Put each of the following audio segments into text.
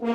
At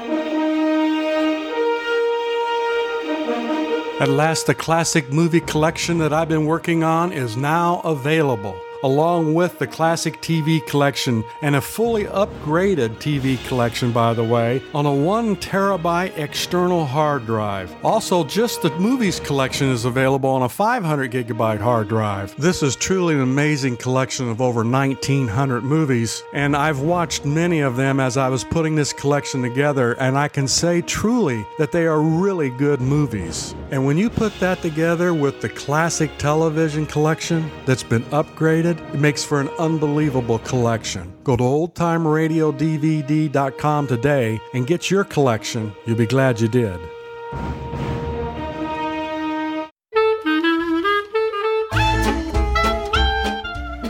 last, the classic movie collection that I've been working on is now available, along with the classic TV collection and a fully upgraded TV collection, by the way, on a 1 terabyte external hard drive. Also, just the movies collection is available on a 500 gigabyte hard drive. This is truly an amazing collection of over 1900 movies, and I've watched many of them as I was putting this collection together, and I can say truly that they are really good movies. And when you put that together with the classic television collection that's been upgraded, it makes for an unbelievable collection. Go to oldtimeradiodvd.com today and get your collection. You'll be glad you did.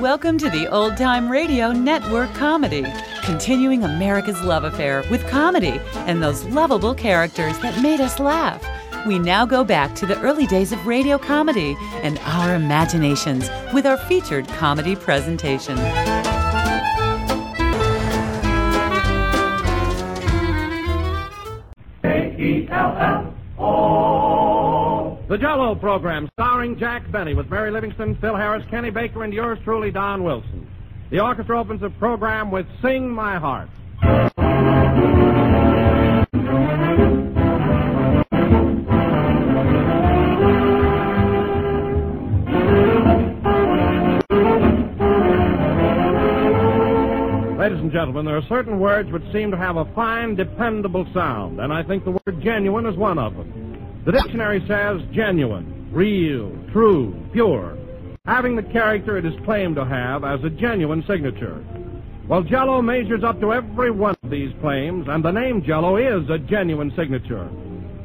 Welcome to the Old Time Radio Network Comedy, continuing America's love affair with comedy and those lovable characters that made us laugh. We now go back to the early days of radio comedy and our imaginations with our featured comedy presentation. The Jello program, starring Jack Benny with Mary Livingstone, Phil Harris, Kenny Baker, and yours truly, Don Wilson. The orchestra opens the program with Sing My Heart. Ladies and gentlemen, there are certain words which seem to have a fine, dependable sound, and I think the word genuine is one of them. The dictionary says genuine, real, true, pure, having the character it is claimed to have as a genuine signature. Well, Jello measures up to every one of these claims, and the name Jello is a genuine signature.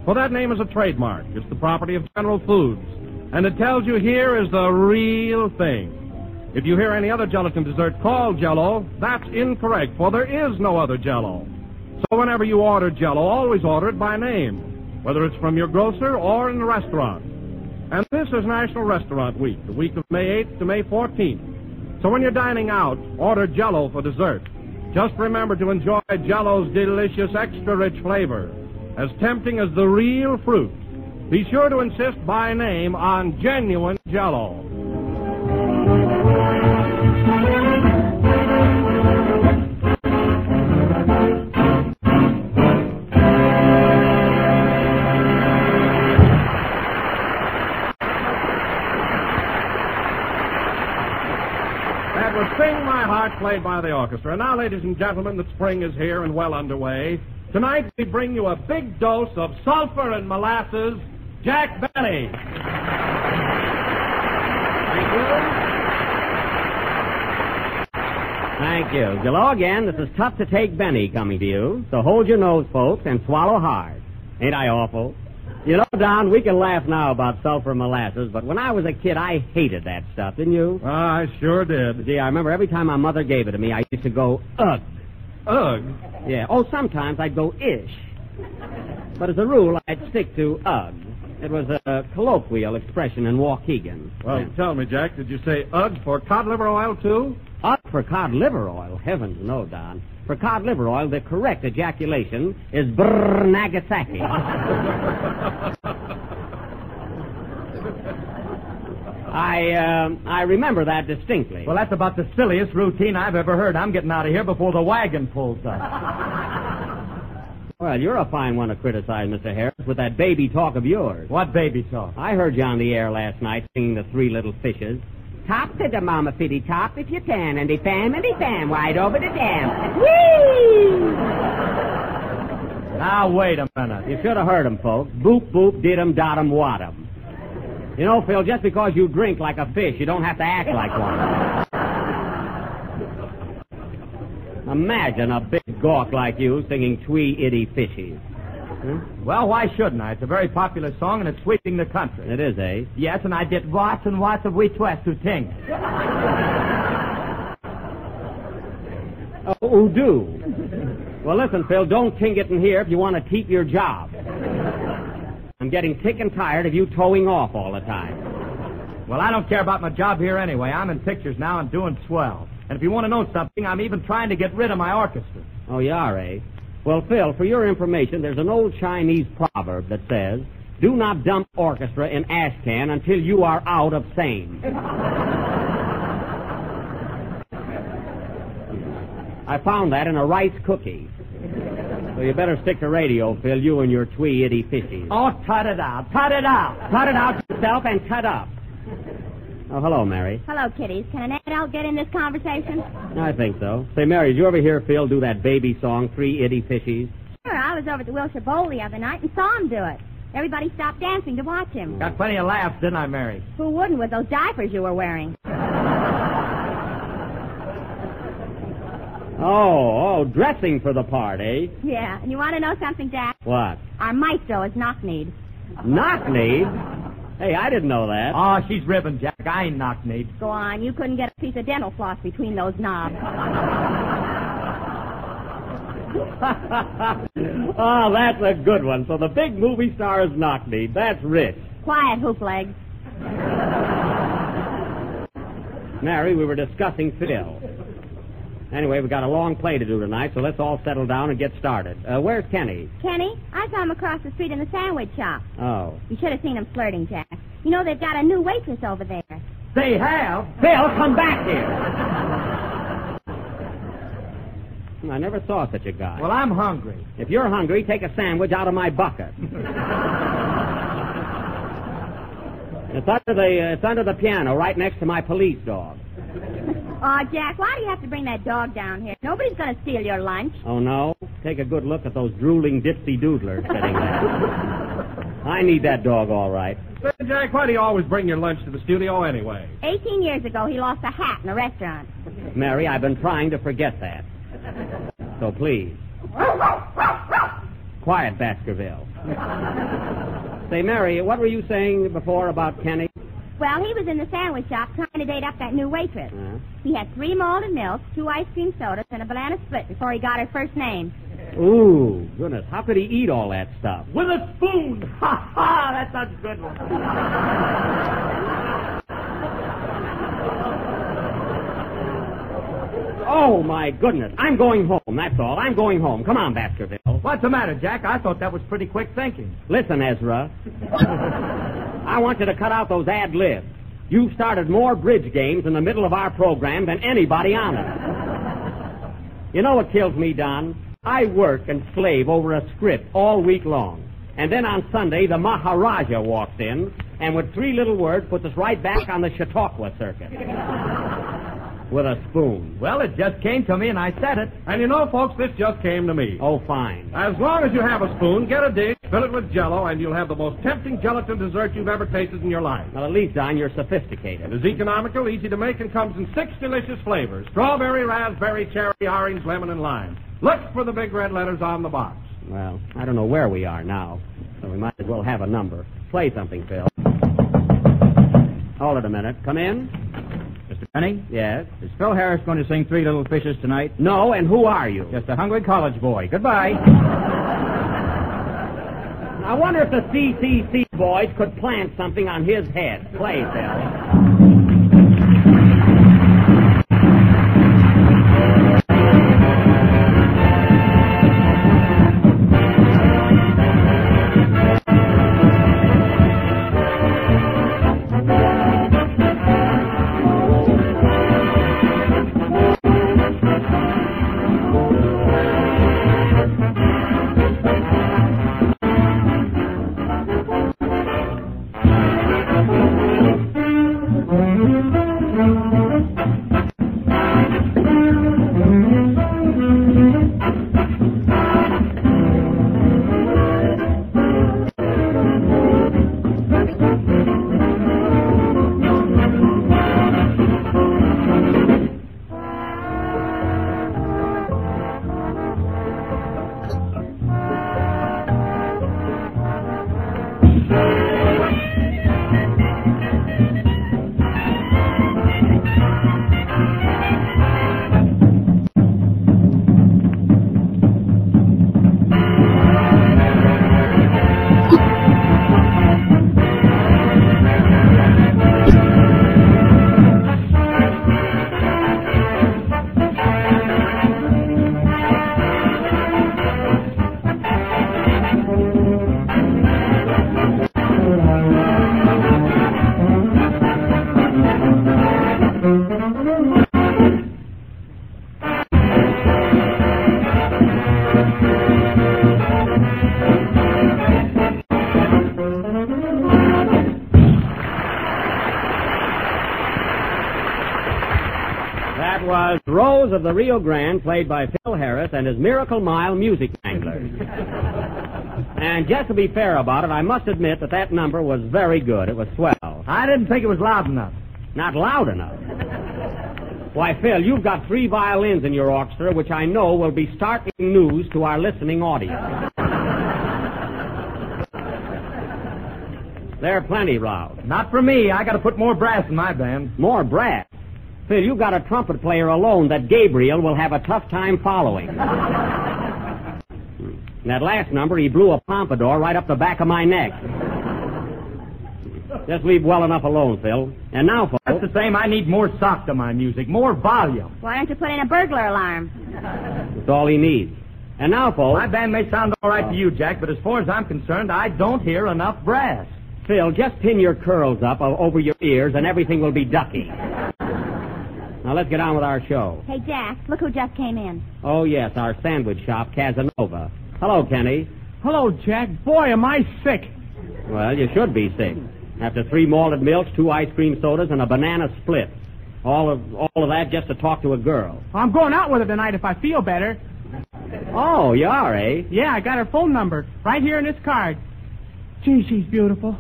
For that name is a trademark. It's the property of General Foods, and it tells you here is the real thing. If you hear any other gelatin dessert called Jello, that's incorrect, for there is no other Jello. So whenever you order Jello, always order it by name, whether it's from your grocer or in the restaurant. And this is National Restaurant Week, the week of May 8th to May 14th. So when you're dining out, order Jello for dessert. Just remember to enjoy Jello's delicious, extra rich flavor, as tempting as the real fruit. Be sure to insist by name on genuine Jello. Played by the orchestra. And now, ladies and gentlemen, the spring is here and well underway. Tonight, we bring you a big dose of sulfur and molasses, Jack Benny. Thank you. Thank you. Hello again. This is Tough to Take Benny coming to you. So hold your nose, folks, and swallow hard. Ain't I awful? You know, Don, we can laugh now about sulfur molasses, but when I was a kid, I hated that stuff, didn't you? Ah, I sure did. Gee, I remember every time my mother gave it to me, I used to go, ugh. Ugh. Yeah. Oh, sometimes I'd go ish. But as a rule, I'd stick to ugh. It was a colloquial expression in Waukegan. Well, tell me, Jack, did you say ugh for cod liver oil, too? For cod liver oil. Heavens no, Don. For cod liver oil, the correct ejaculation is brrr Nagasaki. I um I remember that distinctly. Well, that's about the silliest routine I've ever heard. I'm getting out of here before the wagon pulls up. Well, you're a fine one to criticize, Mr. Harris, with that baby talk of yours. What baby talk? I heard you on the air last night singing the Three Little Fishes. Top to the mama fitty top if you can, and the family fam right over the dam. Whee! Now, wait a minute. You should have heard 'em, folks. Boop, boop, did them, dot did 'em, dot 'em, wat 'em. You know, Phil, just because you drink like a fish, you don't have to act like one. Imagine a big gawk like you singing twee itty fishies. Well, why shouldn't I? It's a very popular song, and it's sweeping the country. It is, eh? Yes, and I did lots and lots of wee twist to ting. Oh, who do? Well, listen, Phil, don't ting it in here if you want to keep your job. I'm getting sick and tired of you towing off all the time. Well, I don't care about my job here anyway. I'm in pictures now and doing swell. And if you want to know something, I'm even trying to get rid of my orchestra. Oh, you are, eh? Well, Phil, for your information, there's an old Chinese proverb that says, do not dump orchestra in ash can until you are out of sane. I found that in a rice cookie. So you better stick to radio, Phil, you and your twee itty fishies. Oh, cut it out. Cut it out. Cut it out yourself and cut up. Oh, hello, Mary. Hello, kiddies. Can an adult get in this conversation? I think so. Say, Mary, did you ever hear Phil do that baby song, Three Itty Fishies? Sure, I was over at the Wilshire Bowl the other night and saw him do it. Everybody stopped dancing to watch him. Got plenty of laughs, didn't I, Mary? Who wouldn't with those diapers you were wearing? Oh, oh, dressing for the part, eh? Yeah, and you want to know something, Jack? What? Our maestro is knock-kneed. Knock-kneed? Hey, I didn't know that. Oh, she's ribbon, Jack. I ain't knock-kneed. Go on, you couldn't get a piece of dental floss between those knobs. oh, that's a good one. So the big movie star is knock-kneed. That's rich. Quiet, hoop legs. Mary, we were discussing Phil. Anyway, we've got a long play to do tonight, so let's all settle down and get started. Uh, where's Kenny? Kenny, I saw him across the street in the sandwich shop. Oh. You should have seen him flirting, Jack. You know they've got a new waitress over there. They have. Phil, come back here. I never saw such a guy. Well, I'm hungry. If you're hungry, take a sandwich out of my bucket. it's under the uh, it's under the piano, right next to my police dog. Oh, Jack, why do you have to bring that dog down here? Nobody's going to steal your lunch. Oh no! Take a good look at those drooling dipsy doodlers sitting there. I need that dog, all right. Say, Jack, why do you always bring your lunch to the studio anyway? Eighteen years ago, he lost a hat in a restaurant. Mary, I've been trying to forget that. So please. Quiet, Baskerville. Say, Mary, what were you saying before about Kenny? Well, he was in the sandwich shop trying to date up that new waitress. He had three malted milks, two ice cream sodas, and a banana split before he got her first name. ooh, goodness, how could he eat all that stuff? With a spoon. Ha ha! That's a good one. Oh, my goodness. I'm going home, that's all. I'm going home. Come on, Baskerville. What's the matter, Jack? I thought that was pretty quick thinking. Listen, Ezra. I want you to cut out those ad libs. You've started more bridge games in the middle of our program than anybody on it. You know what kills me, Don? I work and slave over a script all week long. And then on Sunday, the Maharaja walks in and with three little words puts us right back on the Chautauqua circuit. with a spoon. Well, it just came to me and I said it. And you know, folks, this just came to me. Oh, fine. As long as you have a spoon, get a dish, fill it with jello, and you'll have the most tempting gelatin dessert you've ever tasted in your life. Well, at least, Don, you're sophisticated. It is economical, easy to make, and comes in six delicious flavors strawberry, raspberry, cherry, orange, lemon, and lime. Look for the big red letters on the box. Well, I don't know where we are now, so we might as well have a number. Play something, Phil. Hold it a minute. Come in. Mr. Penny, Yes. is Phil Harris going to sing Three Little Fishes tonight? No, and who are you? Just a hungry college boy. Goodbye. I wonder if the CCC boys could plant something on his head. Play, Phil. Thank you. Of the Rio Grande, played by Phil Harris and his Miracle Mile Music Wranglers. and just to be fair about it, I must admit that that number was very good. It was swell. I didn't think it was loud enough. Not loud enough. Why, Phil, you've got three violins in your orchestra, which I know will be startling news to our listening audience. They're plenty loud. Not for me. I got to put more brass in my band. More brass. Phil, you've got a trumpet player alone that Gabriel will have a tough time following. In that last number, he blew a pompadour right up the back of my neck. Just leave well enough alone, Phil. And now, That's the same. I need more sock to my music, more volume. Why don't you put in a burglar alarm? that's all he needs. And now, folks, My band may sound all right to you, Jack, but as far as I'm concerned, I don't hear enough brass. Phil, just pin your curls up over your ears and everything will be ducky. Now let's get on with our show. Hey, Jack, look who just came in. Oh, yes, our sandwich shop, Casanova. Hello, Kenny. Hello, Jack. Boy, am I sick. Well, you should be sick. After three malted milks, two ice cream sodas, and a banana split. All of all of that just to talk to a girl. I'm going out with her tonight if I feel better. Oh, you are, eh? Yeah, I got her phone number right here in this card. Gee, she's beautiful.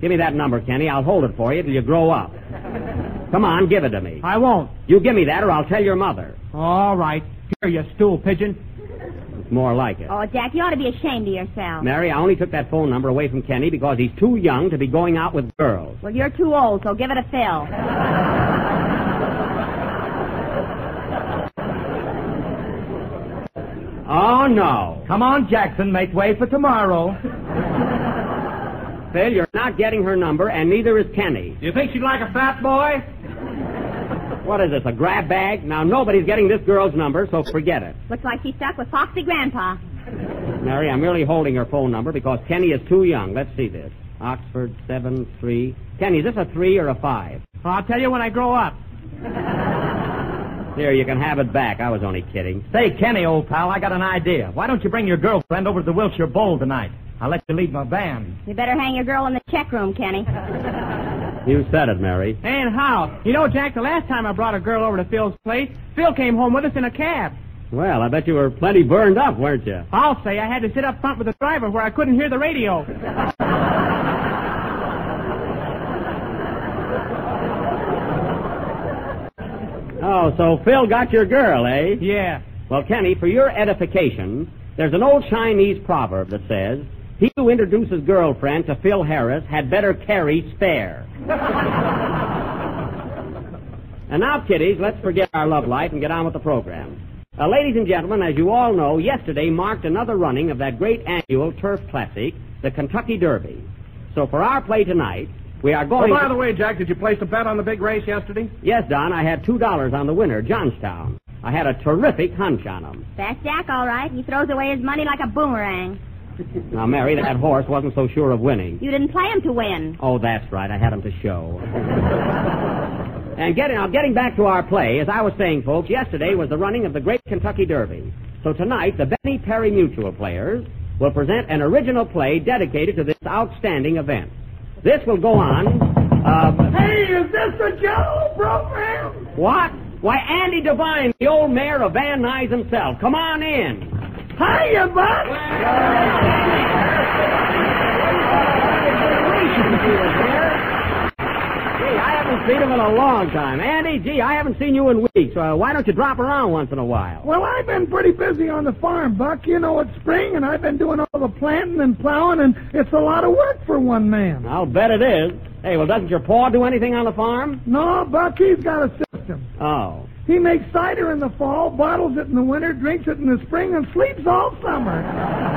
Give me that number, Kenny. I'll hold it for you till you grow up. Come on, give it to me. I won't. You give me that or I'll tell your mother. All right. Here, you stool pigeon. It's more like it. Oh, Jack, you ought to be ashamed of yourself. Mary, I only took that phone number away from Kenny because he's too young to be going out with girls. Well, you're too old, so give it a fill. Oh, no. Come on, Jackson, make way for tomorrow. Phil, you're not getting her number, and neither is Kenny. Do you think she'd like a fat boy? What is this, a grab bag? Now, nobody's getting this girl's number, so forget it. Looks like she's stuck with Foxy Grandpa. Mary, I'm merely holding her phone number because Kenny is too young. Let's see this. Oxford, 7, 3. Kenny, is this a 3 or a 5? I'll tell you when I grow up. Here, you can have it back. I was only kidding. Say, Kenny, old pal, I got an idea. Why don't you bring your girlfriend over to the Wilshire Bowl tonight? I'll let you lead my band. You better hang your girl in the check room, Kenny. You said it, Mary. And how? You know, Jack, the last time I brought a girl over to Phil's place, Phil came home with us in a cab. Well, I bet you were plenty burned up, weren't you? I'll say I had to sit up front with the driver where I couldn't hear the radio. Oh, so Phil got your girl, eh? Yeah. Well, Kenny, for your edification, there's an old Chinese proverb that says, He who introduces girlfriend to Phil Harris had better carry spare. and now, kiddies, let's forget our love life and get on with the program. Uh, ladies and gentlemen, as you all know, yesterday marked another running of that great annual turf classic, the Kentucky Derby. So for our play tonight, we are Oh, going by to... the way, Jack, did you place a bet on the big race yesterday? Yes, Don, I had $2 on the winner, Johnstown. I had a terrific hunch on him. That's Jack, all right. He throws away his money like a boomerang. Now, Mary, that horse wasn't so sure of winning. You didn't play him to win. Oh, that's right. I had him to show. and getting now, getting back to our play, as I was saying, folks, yesterday was the running of the Great Kentucky Derby. So tonight, the Benny Perry Mutual players will present an original play dedicated to this outstanding event. This will go on. Um, Hey, is this the Jello program? what? Why, Andy Devine, the old mayor of Van Nuys himself. Come on in. Hiya, Buck. Gee, I haven't seen him in a long time. Andy, gee, I haven't seen you in weeks. Uh, why don't you drop around once in a while? Well, I've been pretty busy on the farm, Buck. You know, it's spring, and I've been doing all the planting and plowing, and it's a lot of work for one man. I'll bet it is. Hey, well, doesn't your paw do anything on the farm? No, Buck, he's got a system. Oh. He makes cider in the fall, bottles it in the winter, drinks it in the spring, and sleeps all summer.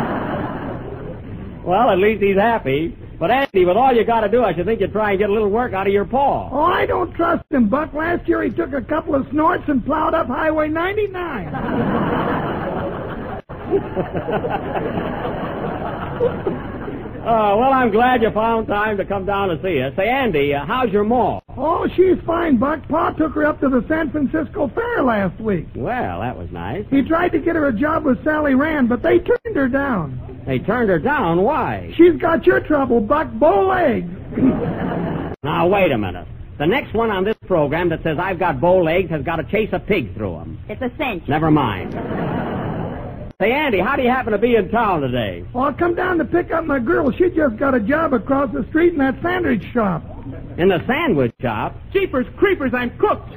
Well, at least he's happy. But Andy, with all you got to do, I should think you'd try and get a little work out of your paw. Oh, I don't trust him, Buck. Last year he took a couple of snorts and plowed up Highway 99. Oh, well, I'm glad you found time to come down to see us. Say, Andy, uh, how's your ma? Oh, she's fine, Buck. Pa took her up to the San Francisco Fair last week. Well, that was nice. He tried to get her a job with Sally Rand, but they turned her down. They turned her down. Why? She's got your trouble, Buck. Bow legs. Now, wait a minute. The next one on this program that says I've got bow legs has got to chase a pig through them. It's a cinch. Never mind. Say, Andy, how do you happen to be in town today? Well, I come down to pick up my girl. She just got a job across the street in that sandwich shop. In the sandwich shop? Jeepers creepers, I'm cooked.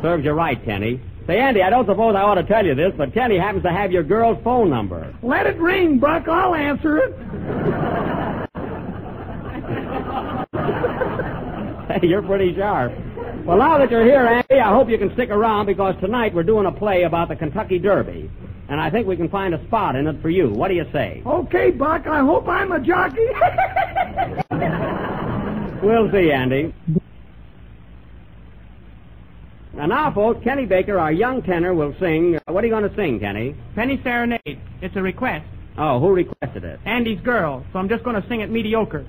Serves you right, Kenny. Say, Andy, I don't suppose I ought to tell you this, but Kenny happens to have your girl's phone number. Let it ring, Buck. I'll answer it. Hey, you're pretty sharp. Well, now that you're here, Andy, I hope you can stick around because tonight we're doing a play about the Kentucky Derby. And I think we can find a spot in it for you. What do you say? Okay, Buck. I hope I'm a jockey. We'll see, Andy. And now, folks, Kenny Baker, our young tenor, will sing. uh, What are you going to sing, Kenny? Penny Serenade. It's a request. Oh, who requested it? Andy's girl, so I'm just going to sing it mediocre.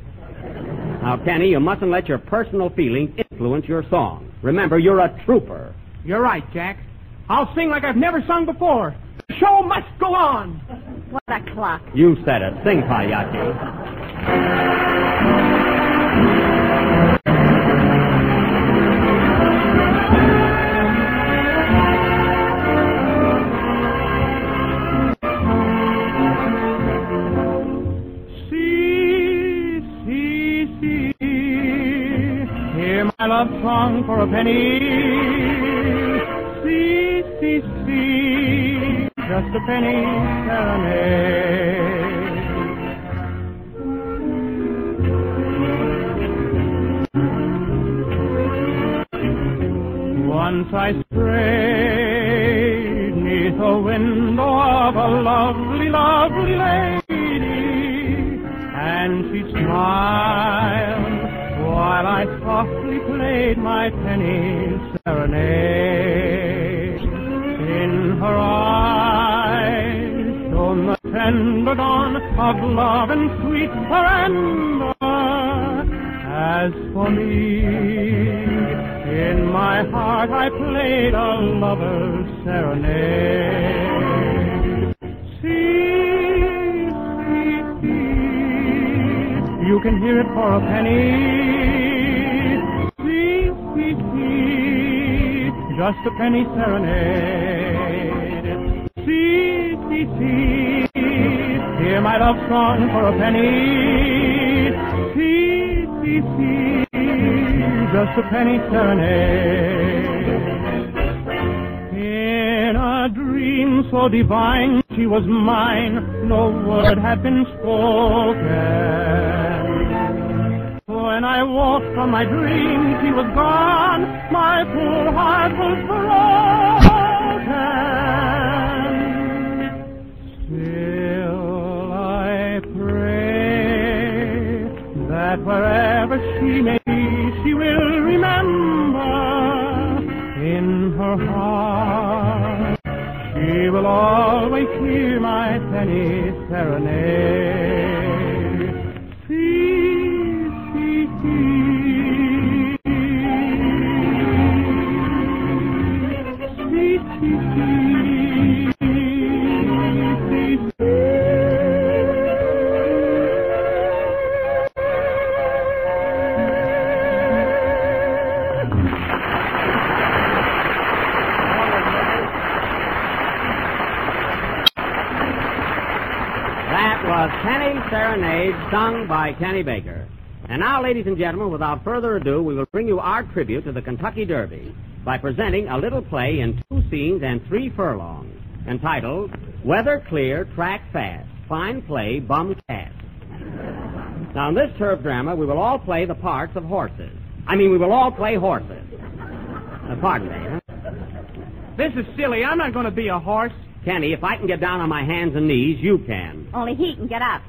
Now, Kenny, you mustn't let your personal feelings influence your song. Remember, you're a trooper. You're right, Jack. I'll sing like I've never sung before. The show must go on. What a clock. You said it. Sing, Pagliacci. See, see, see. Hear my love song for a penny. See, see, see. Just a penny serenade. Once I strayed neath a window of a lovely, lovely lady, and she smiled while I softly played my penny serenade. In her eyes shone the dawn of love and sweet surrender. As for me, in my heart I played a lover's serenade. See, see, see, you can hear it for a penny. See, see, see, just a penny serenade. See, see, see, hear my love song for a penny. See, see, see, just a penny serenade. In a dream so divine, she was mine, no word had been spoken. When I woke from my dream, she was gone, my poor heart was broken. That wherever she may be, she will remember in her heart. She will always hear my penny serenade. Serenade, sung by Kenny Baker. And now, ladies and gentlemen, without further ado, we will bring you our tribute to the Kentucky Derby by presenting a little play in two scenes and three furlongs, entitled Weather Clear, Track Fast, Fine Play, Bum Cast. Now, in this turf drama, we will all play the parts of horses. I mean, we will all play horses. Uh, pardon me. Huh? This is silly. I'm not going to be a horse. Kenny, if I can get down on my hands and knees, you can. Only he can get up.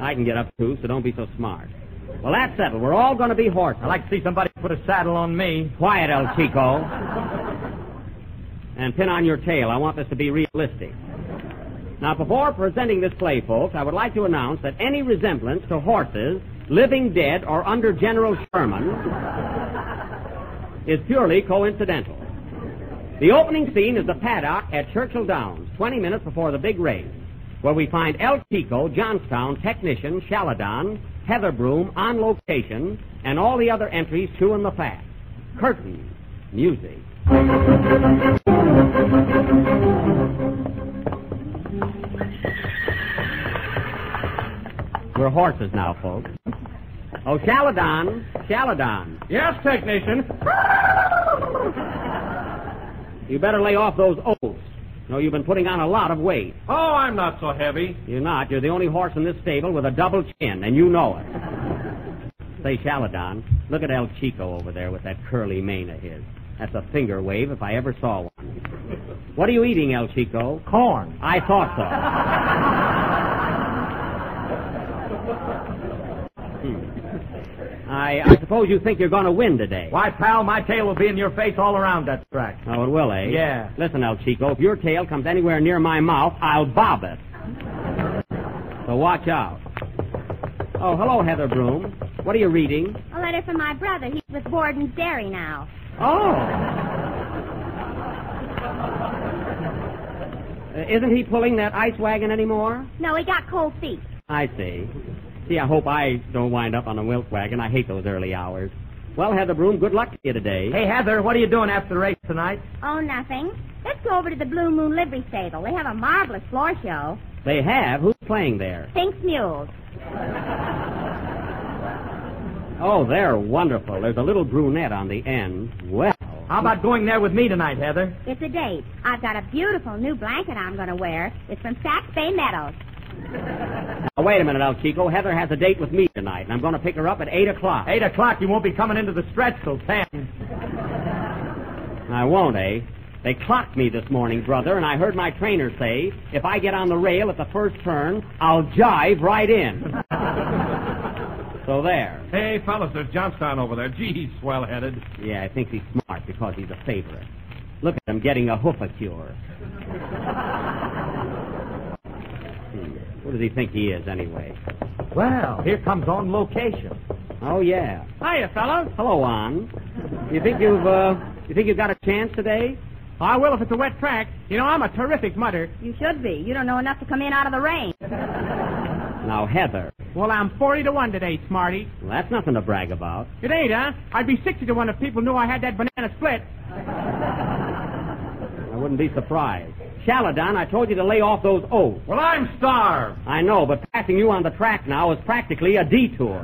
I can get up too, so don't be so smart. Well, that's settled. We're all going to be horses. I'd like to see somebody put a saddle on me. Quiet, El Chico. And pin on your tail. I want this to be realistic. Now, before presenting this play, folks, I would like to announce that any resemblance to horses, living dead, or under General Sherman is purely coincidental. The opening scene is the paddock at Churchill Downs, 20 minutes before the big race, where we find El Chico, Johnstown, Technician, Challedon, Heather Broom on location, and all the other entries chewing the fat. Curtain, music. We're horses now, folks. Oh, Challedon, Challedon. Yes, technician. You better lay off those oats. No, you've been putting on a lot of weight. Oh, I'm not so heavy. You're not. You're the only horse in this stable with a double chin, and you know it. Say, Challedon, look at El Chico over there with that curly mane of his. That's a finger wave if I ever saw one. What are you eating, El Chico? Corn. I thought so. Hmm. I, I suppose you think you're going to win today. Why, pal, my tail will be in your face all around that track. Oh, it will, eh? Yeah. Listen, El Chico, if your tail comes anywhere near my mouth, I'll bob it. So watch out. Oh, hello, Heather Broom. What are you reading? A letter from my brother. He's with Borden's Dairy now. Oh. Uh, isn't he pulling that ice wagon anymore? No, he got cold feet. I see. See, I hope I don't wind up on a milk wagon. I hate those early hours. Well, Heather Broom, good luck to you today. Hey, Heather, what are you doing after the race tonight? Oh, nothing. Let's go over to the Blue Moon Livery Stable. They have a marvelous floor show. They have. Who's playing there? Fink's Mules. Oh, they're wonderful. There's a little brunette on the end. Well. How about going there with me tonight, Heather? It's a date. I've got a beautiful new blanket I'm going to wear. It's from Saks Bay Meadows. Now, wait a minute, El Chico. Heather has a date with me tonight, and I'm going to pick her up at 8 o'clock. Eight o'clock, you won't be coming into the stretch till ten. I won't, eh? They clocked me this morning, brother, and I heard my trainer say if I get on the rail at the first turn, I'll jive right in. so there. Hey, fellas, there's Johnstown over there. Gee, he's swell-headed. Yeah, I think he's smart because he's a favorite. Look at him getting a hoofacure. Hmm. What does he think he is, anyway? Well, here comes on location. Oh yeah. Hiya, fellows. Hello, On. You think you've uh, you think you've got a chance today? I will if it's a wet track. You know, I'm a terrific mudder. You should be. You don't know enough to come in out of the rain. Now, Heather. Well, I'm 40 to 1 today, Smarty. Well, that's nothing to brag about. It ain't, huh? I'd be 60 to 1 if people knew I had that banana split. I wouldn't be surprised. Challedon, I told you to lay off those oats. Well, I'm starved. I know, but passing you on the track now is practically a detour.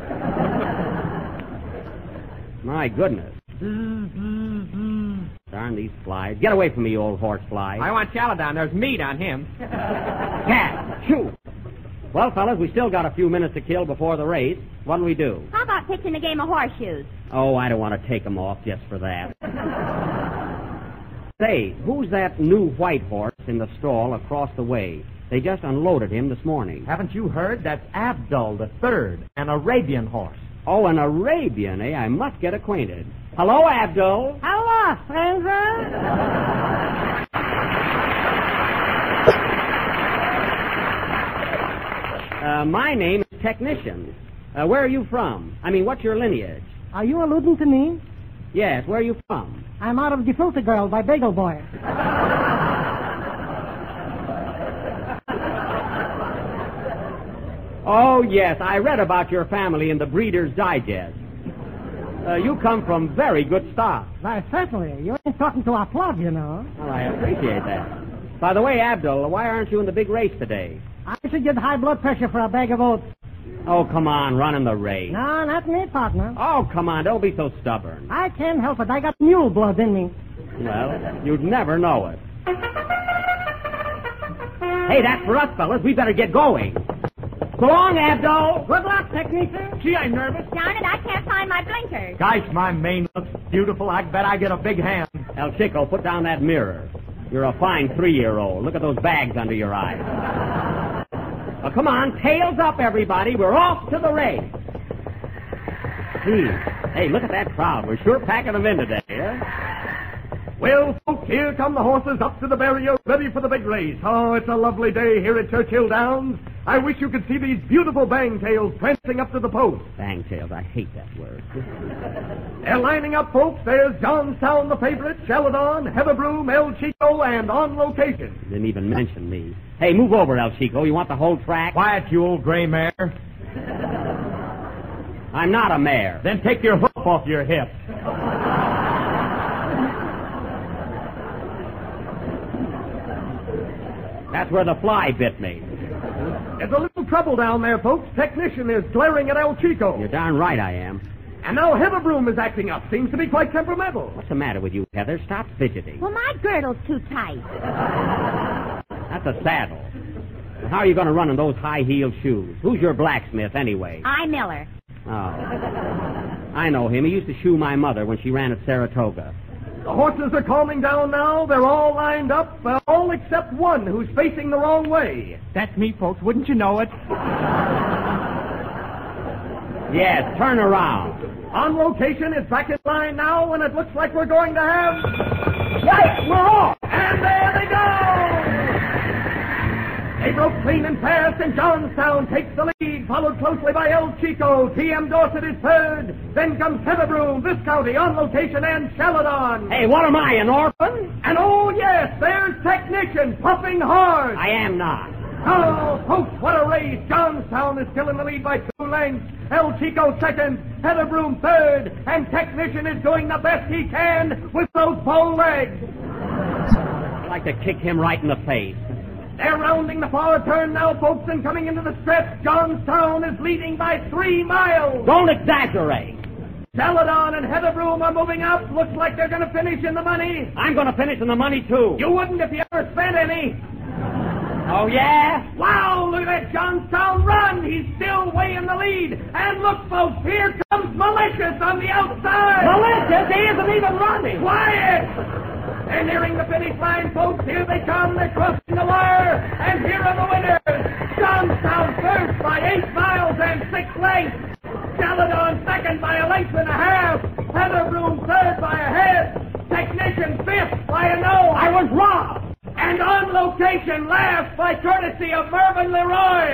My goodness. Darn these flies. Get away from me, old horse fly. I want Challedon. There's meat on him. Cat! Shoo! Well, fellas, we still got a few minutes to kill before the race. What'll we do? How about pitching a game of horseshoes? Oh, I don't want to take 'em off just for that. Say, who's that new white horse in the stall across the way? They just unloaded him this morning. Haven't you heard? That's Abdul the Third, an Arabian horse. Oh, an Arabian, eh? I must get acquainted. Hello, Abdul. Hello, stranger. Uh, my name is Technician. Uh, where are you from? I mean, what's your lineage? Are you alluding to me? Yes, where are you from? I'm out of Gefilte Girl by Bagel Boy. Oh, yes, I read about your family in the Breeder's Digest. Uh, you come from very good stock. Why, certainly. You ain't talking to our club, you know. Well, I appreciate that. By the way, Abdul, why aren't you in the big race today? I should get high blood pressure for a bag of oats. Oh, come on, run in the race. No, not me, partner. Oh, come on, don't be so stubborn. I can't help it. I got mule blood in me. Well, you'd never know it. Hey, that's for us, fellas. We better get going. So long, Abdul. Good luck, technician. Gee, I'm nervous. Darn it, I can't find my blinkers. Gosh, my mane looks beautiful. I bet I get a big hand. El Chico, put down that mirror. You're a fine three-year-old. Look at those bags under your eyes. Come on, tails up, everybody. We're off to the race. Gee, hey, look at that crowd. We're sure packing them in today, huh? Well, folks, here come the horses up to the barrier, ready for the big race. Oh, it's a lovely day here at Churchill Downs. I wish you could see these beautiful bangtails prancing up to the post. Bangtails, I hate that word. They're lining up, folks. There's Johnstown, the favorite, Challedon, Heatherbroom, El Chico, and on location. Didn't even mention me. Hey, move over, El Chico. You want the whole track? Quiet, you old gray mare. I'm not a mare. Then take your hoof off your hip. That's where the fly bit me. There's a little trouble down there, folks. Technician is glaring at El Chico. You're darn right I am. And now Heatherbroom is acting up. Seems to be quite temperamental. What's the matter with you, Heather? Stop fidgeting. Well, my girdle's too tight. That's a saddle. How are you going to run in those high-heeled shoes? Who's your blacksmith, anyway? I Miller. Oh. I know him. He used to shoe my mother when she ran at Saratoga. The horses are calming down now. They're all lined up, uh, all except one who's facing the wrong way. That's me, folks. Wouldn't you know it? Yes, turn around. On location, it's back in line now, and it looks like we're going to have. Right, we're off! And there they go! They broke clean and fast, and Johnstown takes the lead, followed closely by El Chico. T.M. Dorsett is third. Then comes Heatherbroom, Viscounty, on location, and Challedon. Hey, what am I, an orphan? And oh, yes, there's Technician puffing hard. I am not. Oh, folks, what a race. Johnstown is still in the lead by two lengths. El Chico second, Heatherbroom third, and Technician is doing the best he can with those bow legs. I'd like to kick him right in the face. They're rounding the far turn now, folks, and coming into the stretch. Johnstown is leading by three miles. Don't exaggerate. Challedon and Heatherbroom are moving up. Looks like they're going to finish in the money. I'm going to finish in the money, too. You wouldn't if you ever spent any. Oh, yeah? Wow, look at that Johnstown run. He's still way in the lead. And look, folks, here comes Malicious on the outside. Malicious? He isn't even running. Quiet! They're nearing the finish line, folks. Here they come. They're crossing the wire. And here are the winners. Johnstown first by eight miles and six lengths. Challedon second by a length and a half. Heatherbroom third by a head. Technician fifth by a no. I was wrong. And on location last by courtesy of Mervyn LeRoy.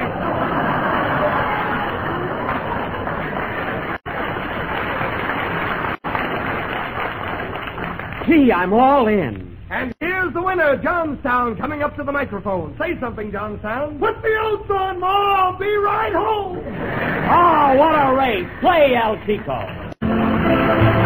Gee, I'm all in. And here's the winner, Johnstown, coming up to the microphone. Say something, Johnstown. Put the oats on, Ma. I'll be right home. Oh, what a race. Play, El Chico.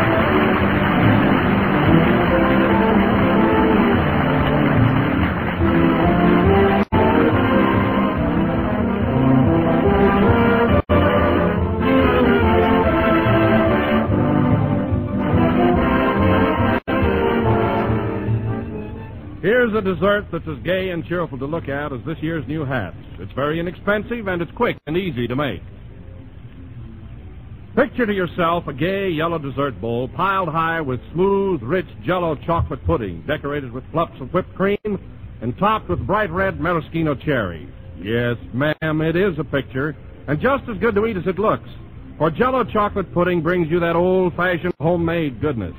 Here's a dessert that's as gay and cheerful to look at as this year's new hats. It's very inexpensive and it's quick and easy to make. Picture to yourself a gay yellow dessert bowl piled high with smooth, rich jello chocolate pudding, decorated with fluffs of whipped cream and topped with bright red maraschino cherries. Yes, ma'am, it is a picture, and just as good to eat as it looks. For jello chocolate pudding brings you that old-fashioned homemade goodness.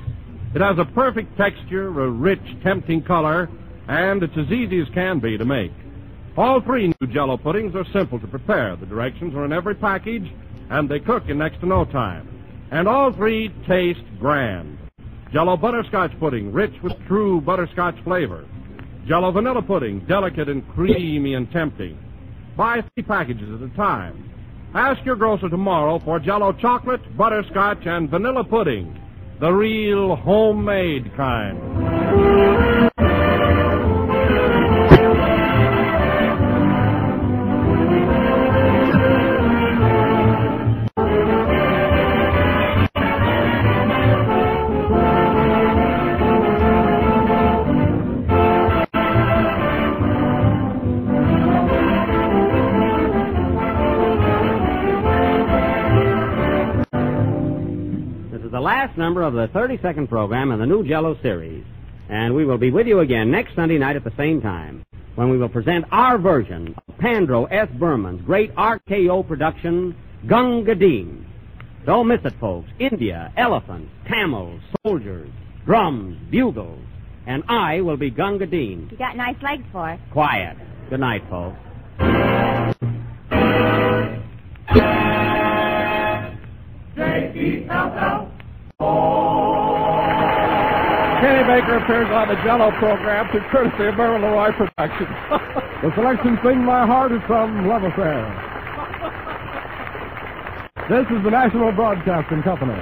It has a perfect texture, a rich, tempting color, and it's as easy as can be to make. All three new jello puddings are simple to prepare. The directions are in every package, and they cook in next to no time. And all three taste grand. Jello butterscotch pudding, rich with true butterscotch flavor. Jello vanilla pudding, delicate and creamy and tempting. Buy three packages at a time. Ask your grocer tomorrow for Jello chocolate, butterscotch, and vanilla pudding. The real homemade kind. Last number of the 32nd program in the new Jello series. And we will be with you again next Sunday night at the same time when we will present our version of Pandro S. Berman's great RKO production, Gunga Din. Don't miss it, folks. India, elephants, camels, soldiers, drums, bugles, And I will be Gunga Din. You got nice legs for it. Quiet. Good night, folks. Kenny Baker appears on the Jello program through courtesy of Mervyn LeRoy Productions. the selection Sing My Heart is from Love Affair. This is the National Broadcasting Company.